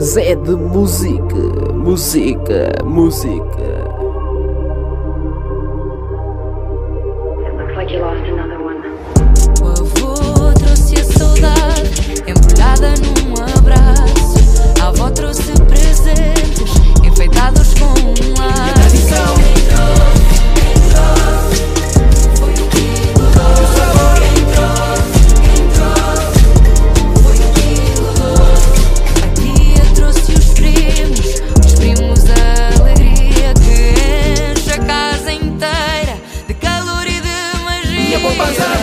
Zé de música, música, música. pasar.